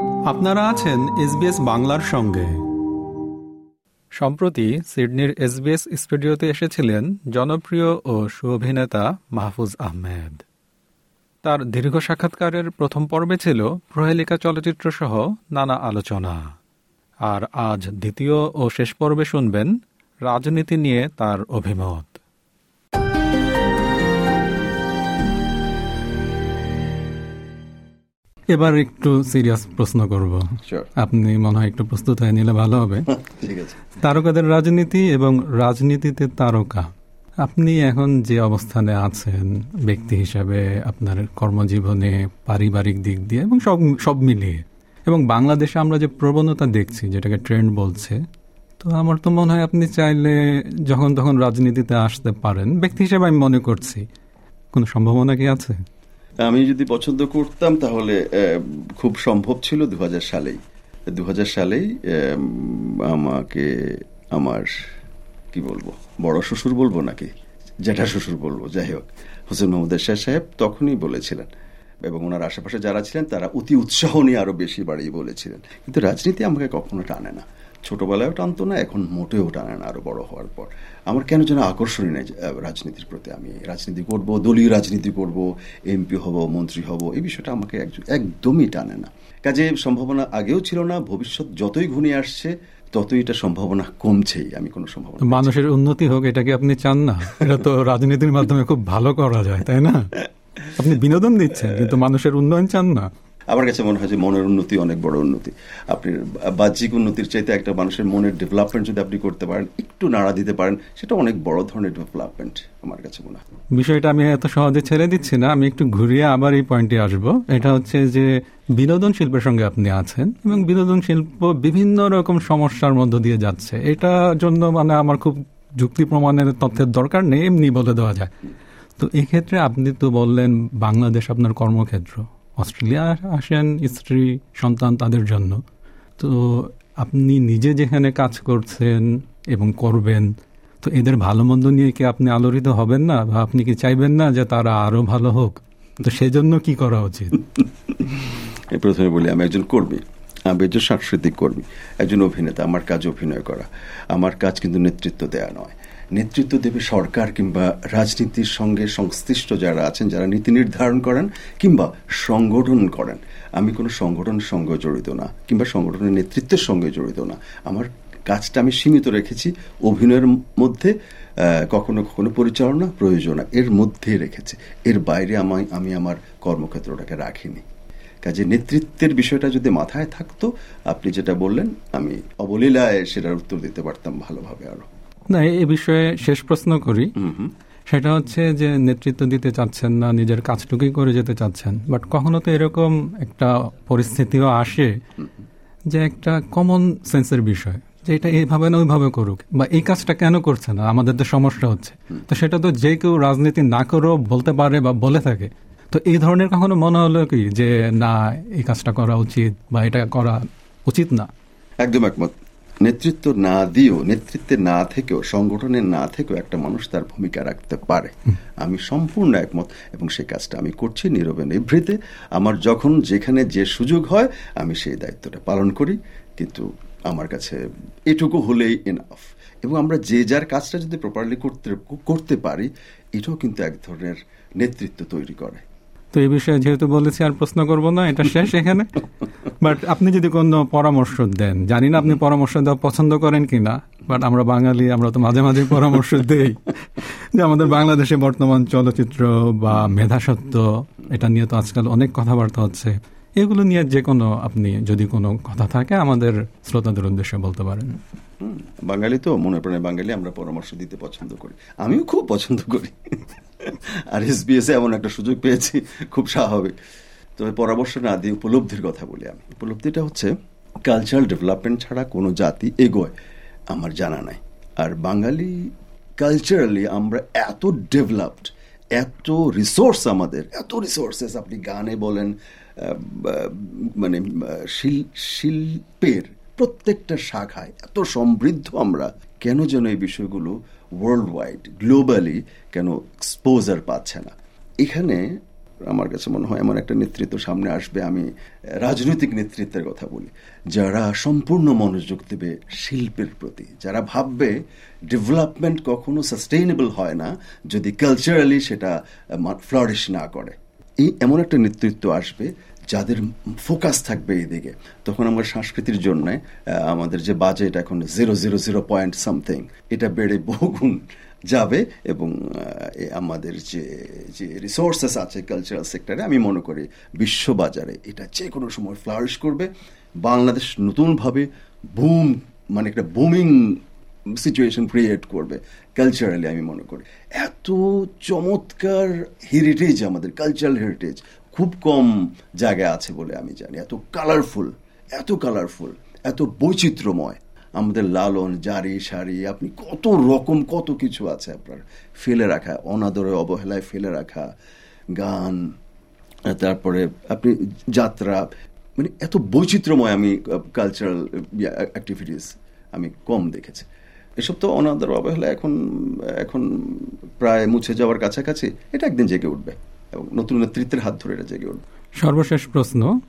আপনারা আছেন এসবিএস বাংলার সঙ্গে। সম্প্রতি সিডনির এসবিএস স্টুডিওতে এসেছিলেন জনপ্রিয় ও সুঅভিনেতা মাহফুজ আহমেদ। তার দীর্ঘ সাক্ষাৎকারের প্রথম পর্বে ছিল প্রহেলিকা চলচ্চিত্র সহ নানা আলোচনা। আর আজ দ্বিতীয় ও শেষ পর্বে শুনবেন রাজনীতি নিয়ে তার অভিমত। এবার একটু সিরিয়াস প্রশ্ন করব। আপনি মনে হয় একটু প্রস্তুত হয়ে নিলে ভালো হবে। তারকাদের রাজনীতি এবং রাজনীতিতে তারকা। আপনি এখন যে অবস্থানে আছেন ব্যক্তি হিসাবে আপনার কর্মজীবনে পারিবারিক দিক দিয়ে এবং সব সব মিলিয়ে এবং বাংলাদেশে আমরা যে প্রবণতা দেখছি যেটাকে ট্রেন্ড বলছে তো আমার তো মনে হয় আপনি চাইলে যখন তখন রাজনীতিতে আসতে পারেন। ব্যক্তি হিসেবে আমি মনে করছি। কোনো সম্ভাবনা কি আছে? আমি যদি পছন্দ করতাম তাহলে খুব সম্ভব ছিল দু হাজার সালেই। দু হাজার সালেই আমাকে আমার, কি বলব, বড় শ্বশুর বলব নাকি? জ্যাঠা শ্বশুর বলব, যাই হোক। হোসেন মোহাম্মদ শাহ সাহেব তখনই বলেছিলেন, এবং ওনার আশেপাশে যারা ছিলেন তারা অতি উৎসাহ নিয়ে আরও বেশি বাড়িয়ে বলেছিলেন। কিন্তু রাজনীতি আমাকে কখনো টানে না। ছোটবেলায়ও টানতো না, এখন মোটেও টানে না আরও বড় হওয়ার পর। আমার কেন যেন আকর্ষণই নেই রাজনীতির প্রতি আমি রাজনীতি করব, দলীয় রাজনীতি করব এমপি হব, মন্ত্রী হব, এই বিষয়টা আমাকে একদমই টানে না। কাজে সম্ভাবনা আগেও ছিল না, ভবিষ্যৎ যতই ঘনিয়ে আসছে, ততই এটা সম্ভাবনা কমছেই, আমি কোনো সম্ভাবনা মানুষের উন্নতি হোক, এটা কি আপনি চান না? এটা তো রাজনীতির মাধ্যমে খুব ভালো করা যায়, তাই না? আপনি বিনোদন দিচ্ছেন, কিন্তু মানুষের উন্নয়ন চান না। আমার কাছে মনে হয় যে মনের উন্নতি অনেক বড় উন্নতি। আপনি বাহ্যিক উন্নতির চাইতে একটা মানুষের মনের ডেভেলপমেন্ট যদি আপনি করতে পারেন, একটু নাড়া দিতে পারেন, সেটা অনেক বড় ধরনের ডেভেলপমেন্ট আমার কাছে মনে হয়। বিষয়টা আমি এত সহজে ছেড়ে দিচ্ছি না, আমি একটু ঘুরিয়ে আবার এই পয়েন্টে আসব। এটা হচ্ছে যে বিনোদন শিল্পের সঙ্গে আপনি আছেন এবং বিনোদন শিল্প বিভিন্ন রকম সমস্যার মধ্য দিয়ে যাচ্ছে। এটার জন্য মানে আমার খুব যুক্তি প্রমাণের তথ্যের দরকার নেই, এমনি বলে দেওয়া যায়। তো এক্ষেত্রে আপনি তো বললেন বাংলাদেশ আপনার কর্মক্ষেত্র। অস্ট্রেলিয়া আসেন স্ত্রী সন্তান তাদের জন্য। তো আপনি নিজে যেখানে কাজ করছেন এবং করবেন, তো এদের ভালো মন্দ নিয়ে কি আপনি আলোড়িত হবেন না? বা আপনি কি চাইবেন না যে তারা আরও ভালো হোক? তো সেজন্য কি করা উচিত? প্রথমে বলি, আমি একজন কর্মী, আমি একজন সাংস্কৃতিক কর্মী, একজন অভিনেতা, আমার কাজ অভিনয় করা। আমার কাজ কিন্তু নেতৃত্ব দেয়া নয়। নেতৃত্ব দেবে সরকার কিংবা রাজনীতির সঙ্গে সংশ্লিষ্ট যারা আছেন, যারা নীতি নির্ধারণ করেন কিংবা সংগঠন করেন। আমি কোনো সংগঠনের সঙ্গে জড়িত না কিংবা সংগঠনের নেতৃত্বের সঙ্গে জড়িত না। আমার কাজটা আমি সীমিত রেখেছি। অভিনয়ের মধ্যে কখনো কখনো পরিচালনা প্রয়োজন এর মধ্যে রেখেছে। এর বাইরে আমি আমি আমার কর্মক্ষেত্রটাকে রাখিনি। কাজে নেতৃত্বের বিষয়টা যদি মাথায় থাকতো, আপনি যেটা বললেন, আমি অবলীলায় সেটার উত্তর দিতে পারতাম ভালোভাবে আরও। না এ বিষয়ে শেষ প্রশ্ন করি। সেটা হচ্ছে যে নেতৃত্ব দিতে চাচ্ছেন না নিজের কাজটুকুই করে যেতে চাচ্ছেন। বাট কখনো তো এরকম একটা পরিস্থিতিও আসে যে একটা কমন সেন্সের বিষয় যে এটা এইভাবে না ওইভাবে করুক বা এই কাজটা কেন করছে না আমাদের তো সমস্যা হচ্ছে। তো সেটা তো যে কেউ রাজনীতি না করেও বলতে পারে বা বলে থাকে। তো এই ধরনের কখনো মনে হলো কি যে না এই কাজটা করা উচিত বা এটা করা উচিত না? একদম একমত। নেতৃত্ব না দিয়েও নেতৃত্বে না থেকেও সংগঠনের না থেকেও একটা মানুষ তার ভূমিকা রাখতে পারে। আমি সম্পূর্ণ একমত এবং সেই কাজটা আমি করছি নীরবে নিভৃতে। আমার যখন যেখানে যে সুযোগ হয় আমি সেই দায়িত্বটা পালন করি। কিন্তু আমার কাছে এটুকু হলেই এনাফ এবং আমরা যে যার কাজটা যদি প্রপারলি করতে করতে পারি এটাও কিন্তু এক ধরনের নেতৃত্ব তৈরি করে। তো এই বিষয়ে যেহেতু বলেছি আর প্রশ্ন করব না, এটা শেষ এখানে। বাট আপনি যদি কোনো পরামর্শ দেন, জানি না আপনি পরামর্শ দেওয়া পছন্দ করেন কিনা বাট আমরা বাঙালি, আমরা তো মাঝে মাঝে পরামর্শ দেই। যে আমাদের বাংলাদেশে বর্তমান চলচ্চিত্র বা মেধাসত্ব, এটা নিয়ে তো আজকাল অনেক কথাবার্তা হচ্ছে। এগুলো নিয়ে যে কোনো আপনি যদি কোনো কথা থাকে, আমাদের শ্রোতাদের উদ্দেশ্যে বলতে পারেন। বাঙালি তো মনে প্রাণে বাঙালি, আমরা পরামর্শ দিতে পছন্দ করি। আমিও খুব পছন্দ করি। আর এসবিএস এমন একটা সুযোগ পেয়েছি, খুব স্বাভাবিক। তবে পরামর্শ না দিয়ে উপলব্ধির কথা বলি আমি। উপলব্ধিটা হচ্ছে কালচারাল ডেভেলপমেন্ট ছাড়া কোনো জাতি এগোয়, আমার জানা নাই। আর বাঙালি কালচারালি আমরা এত ডেভেলপড এত রিসোর্স আমাদের, এত রিসোর্সেস আপনি গানে বলেন মানে শিল্পের প্রত্যেকটা শাখায় এত সমৃদ্ধ আমরা কেন যেন এই বিষয়গুলো ওয়ার্ল্ড ওয়াইড গ্লোবালি কেন এক্সপোজার পাচ্ছে না। এখানে আমার কাছে মনে হয় এমন একটা নেতৃত্ব সামনে আসবে, আমি রাজনৈতিক নেতৃত্বের কথা বলি, যারা সম্পূর্ণ মনোযোগ দেবে শিল্পের প্রতি, যারা ভাববে ডেভেলপমেন্ট কখনো সাস্টেইনেবল হয় না যদি কালচারালি সেটা ফ্লারিশ না করে। এই এমন একটা নেতৃত্ব আসবে যাদের ফোকাস থাকবে এই দিকে তখন আমরা সংস্কৃতির জন্য আমাদের যে বাজেট এখন zero zero zero point something এটা বেড়ে বহুগুণ যাবে এবং আমাদের যে যে রিসোর্সেস আছে কালচারাল সেক্টরে আমি মনে করি বিশ্ববাজারে এটা যে কোনো সময় ফ্লারিশ করবে। বাংলাদেশ নতুনভাবে বুম মানে একটা বুমিং সিচুয়েশন ক্রিয়েট করবে কালচারালি আমি মনে করি। এত চমৎকার হেরিটেজ আমাদের কালচারাল হেরিটেজ খুব কম জায়গায় আছে বলে আমি জানি। এত কালারফুল এত কালারফুল এত বৈচিত্র্যময়। আমাদের লালন, জারি, সারি, আপনি কত রকম, কত কিছু আছে আপনার। ফেলে রাখা, অনাদরে, অবহেলায় ফেলে রাখা, গান, তারপরে আপনি যাত্রা মানে এত বৈচিত্র্যময় আমি কালচারাল অ্যাক্টিভিটিস আমি কম দেখেছি। এসব তো অনাদর, অবহেলা এখন এখন প্রায় মুছে যাওয়ার কাছাকাছি, এটা একদিন জেগে উঠবে। এবং নতুন নেতৃত্বের হাত ধরে জেগে উঠবে। সর্বশেষ প্রশ্ন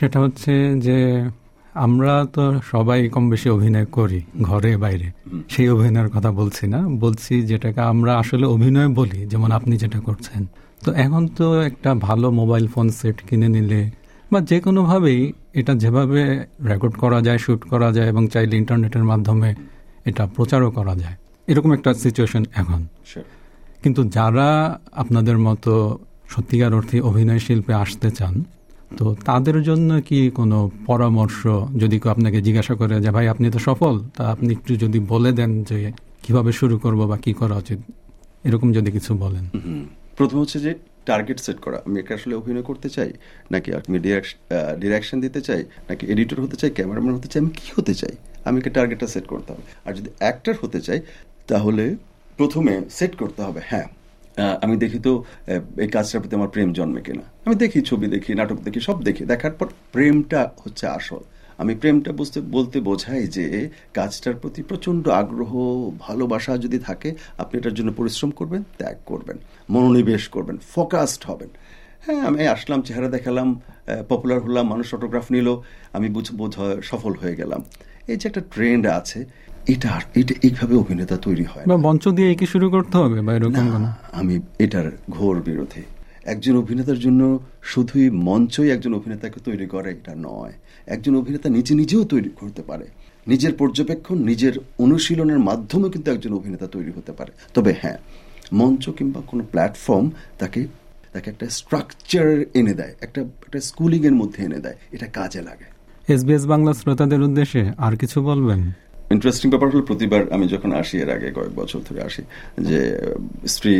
সেটা হচ্ছে যে আমরা তো সবাই কম বেশি অভিনয় করি ঘরে বাইরে। সেই অভিনয়ের কথা বলছি না বলছি যেটাকে আমরা আসলে অভিনয় বলি যেমন আপনি যেটা করছেন। তো এখন তো একটা ভালো মোবাইল ফোন সেট কিনে নিলে বা যে কোনোভাবেই এটা যেভাবে রেকর্ড করা যায় শ্যুট করা যায় এবং চাইলে ইন্টারনেটের মাধ্যমে এটা প্রচারও করা যায়। এরকম একটা সিচুয়েশন এখন। কিন্তু যারা আপনাদের মতো সত্যিকার অর্থে অভিনয় শিল্পে আসতে চান, তো তাদের জন্য কি কোনো পরামর্শ, যদি কেউ আপনাকে জিজ্ঞাসা করে যে, ভাই, আপনি তো সফল, তা আপনি একটু যদি বলে দেন যে, কীভাবে শুরু করব বা কি করা উচিত? এরকম যদি কিছু বলেন। প্রথম হচ্ছে যে টার্গেট সেট করা। আমি একে আসলে অভিনয় করতে চাই, নাকি আমি ডিরেকশন দিতে চাই, নাকি এডিটর হতে চাই ক্যামেরাম্যান হতে চাই, আমি কি হতে চাই? আমি একে টার্গেটটা সেট করতে হবে। আর যদি অ্যাক্টার হতে চাই, তাহলে প্রথমে সেট করতে হবে হ্যাঁ। আমি দেখি তো এই কাজটার প্রতি আমার প্রেম জন্মে কিনা। আমি দেখি ছবি দেখি, নাটক দেখি, সব দেখি। দেখার পর প্রেমটা হচ্ছে আসল। আমি প্রেমটা বুঝতে, বলতে বোঝাই যে কাজটার প্রতি প্রচণ্ড আগ্রহ, ভালোবাসা যদি থাকে, আপনি এটার জন্য পরিশ্রম করবেন, ত্যাগ করবেন, মনোনিবেশ করবেন, ফোকাসড হবেন। হ্যাঁ আমি আসলাম, চেহারা দেখালাম পপুলার হলাম, মানুষ অটোগ্রাফ নিল, আমি বুঝ বোধ সফল হয়ে গেলাম। এই যে একটা ট্রেন্ড আছে এটা এটা এইভাবে অভিনেতা তৈরি হয় বা মঞ্চ দিয়ে কি শুরু করতে হবে বা এরকম আমি এটার ঘোর বিরোধী। একজন অভিনেতার জন্য শুধুই মঞ্চই একজন অভিনেতাকে তৈরি করে এটা নয়। একজন অভিনেতা নিজে নিজেও তৈরি করতে পারে। নিজের পর্যবেক্ষণ নিজের অনুশীলনের মাধ্যমে কিন্তু একজন অভিনেতা তৈরি হতে পারে। তবে হ্যাঁ মঞ্চ কিংবা কোনো প্ল্যাটফর্ম তাকে তাকে একটা স্ট্রাকচার এনে দেয় একটা একটা স্কুলিং এর মধ্যে এনে দেয়। এটা কাজে লাগে। এসবিএস বাংলা শ্রোতাদের উদ্দেশ্যে আর কিছু বলবেন? ইন্টারেস্টিং ব্যাপার হলো, প্রতিবার আমি যখন আসি, এর আগে কয়েক বছর ধরে আসি, যে স্ত্রী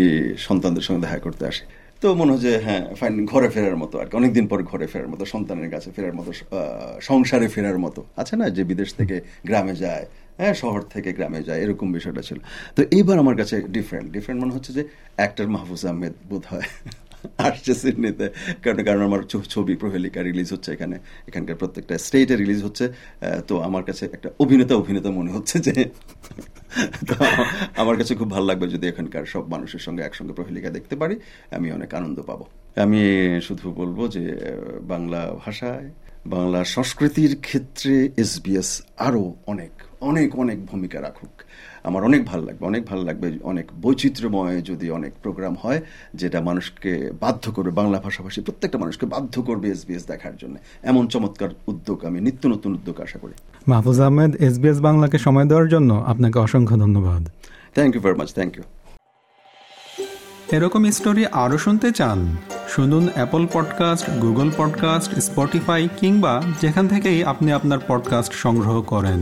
সন্তানদের সঙ্গে দেখা করতে আসি, তো মনে হয় যে হ্যাঁ ফাইন ঘরে ফেরার মতো আর কি। অনেকদিন পরে ঘরে ফেরার মতো, সন্তানের কাছে ফেরার মতো সংসারে ফেরার মতো। আছে না যে, বিদেশ থেকে গ্রামে যায় হ্যাঁ শহর থেকে গ্রামে যায়, এরকম বিষয়টা ছিল। তো এইবার আমার কাছে ডিফারেন্ট ডিফারেন্ট মনে হচ্ছে যে অ্যাক্টর মাহফুজ আহমেদ বোধ হয় আসছে সিডনিতে। কারণ কারণ আমার ছবি প্রহেলিকা রিলিজ হচ্ছে এখানে। এখানকার প্রত্যেকটা স্টেটে রিলিজ হচ্ছে। তো আমার কাছে একটা অভিনেতা অভিনেতা মনে হচ্ছে যে আমার কাছে খুব ভালো লাগবে যদি এখানকার সব মানুষের সঙ্গে একসঙ্গে প্রহেলিকা দেখতে পারি। আমি অনেক আনন্দ পাবো। আমি শুধু বলব যে, বাংলা ভাষায়, বাংলা সংস্কৃতির ক্ষেত্রে এসবিএস আরও অনেক অনেক অনেক ভূমিকা রাখুক। আমার অনেক ভালো লাগবে অনেক ভালো লাগবে অনেক বৈচিত্র্যময় যদি অনেক প্রোগ্রাম হয় যেটা মানুষকে বাধ্য করবে বাংলা ভাষাভাষী প্রত্যেকটা মানুষকে বাধ্য করবে এসবিএস দেখার জন্য। এমন চমৎকার উদ্যোগ আমি নিত্য নতুন উদ্যোগ আশা করি। মাহফুজ আহমেদ এসবিএস বাংলাকে সময় দেওয়ার জন্য আপনাকে অসংখ্য ধন্যবাদ। Thank you very much thank you এরকম স্টোরি আরও শুনতে চান শুনুন Apple podcast Google podcast Spotify কিংবা যেখান থেকেই আপনি আপনার পডকাস্ট সংগ্রহ করেন।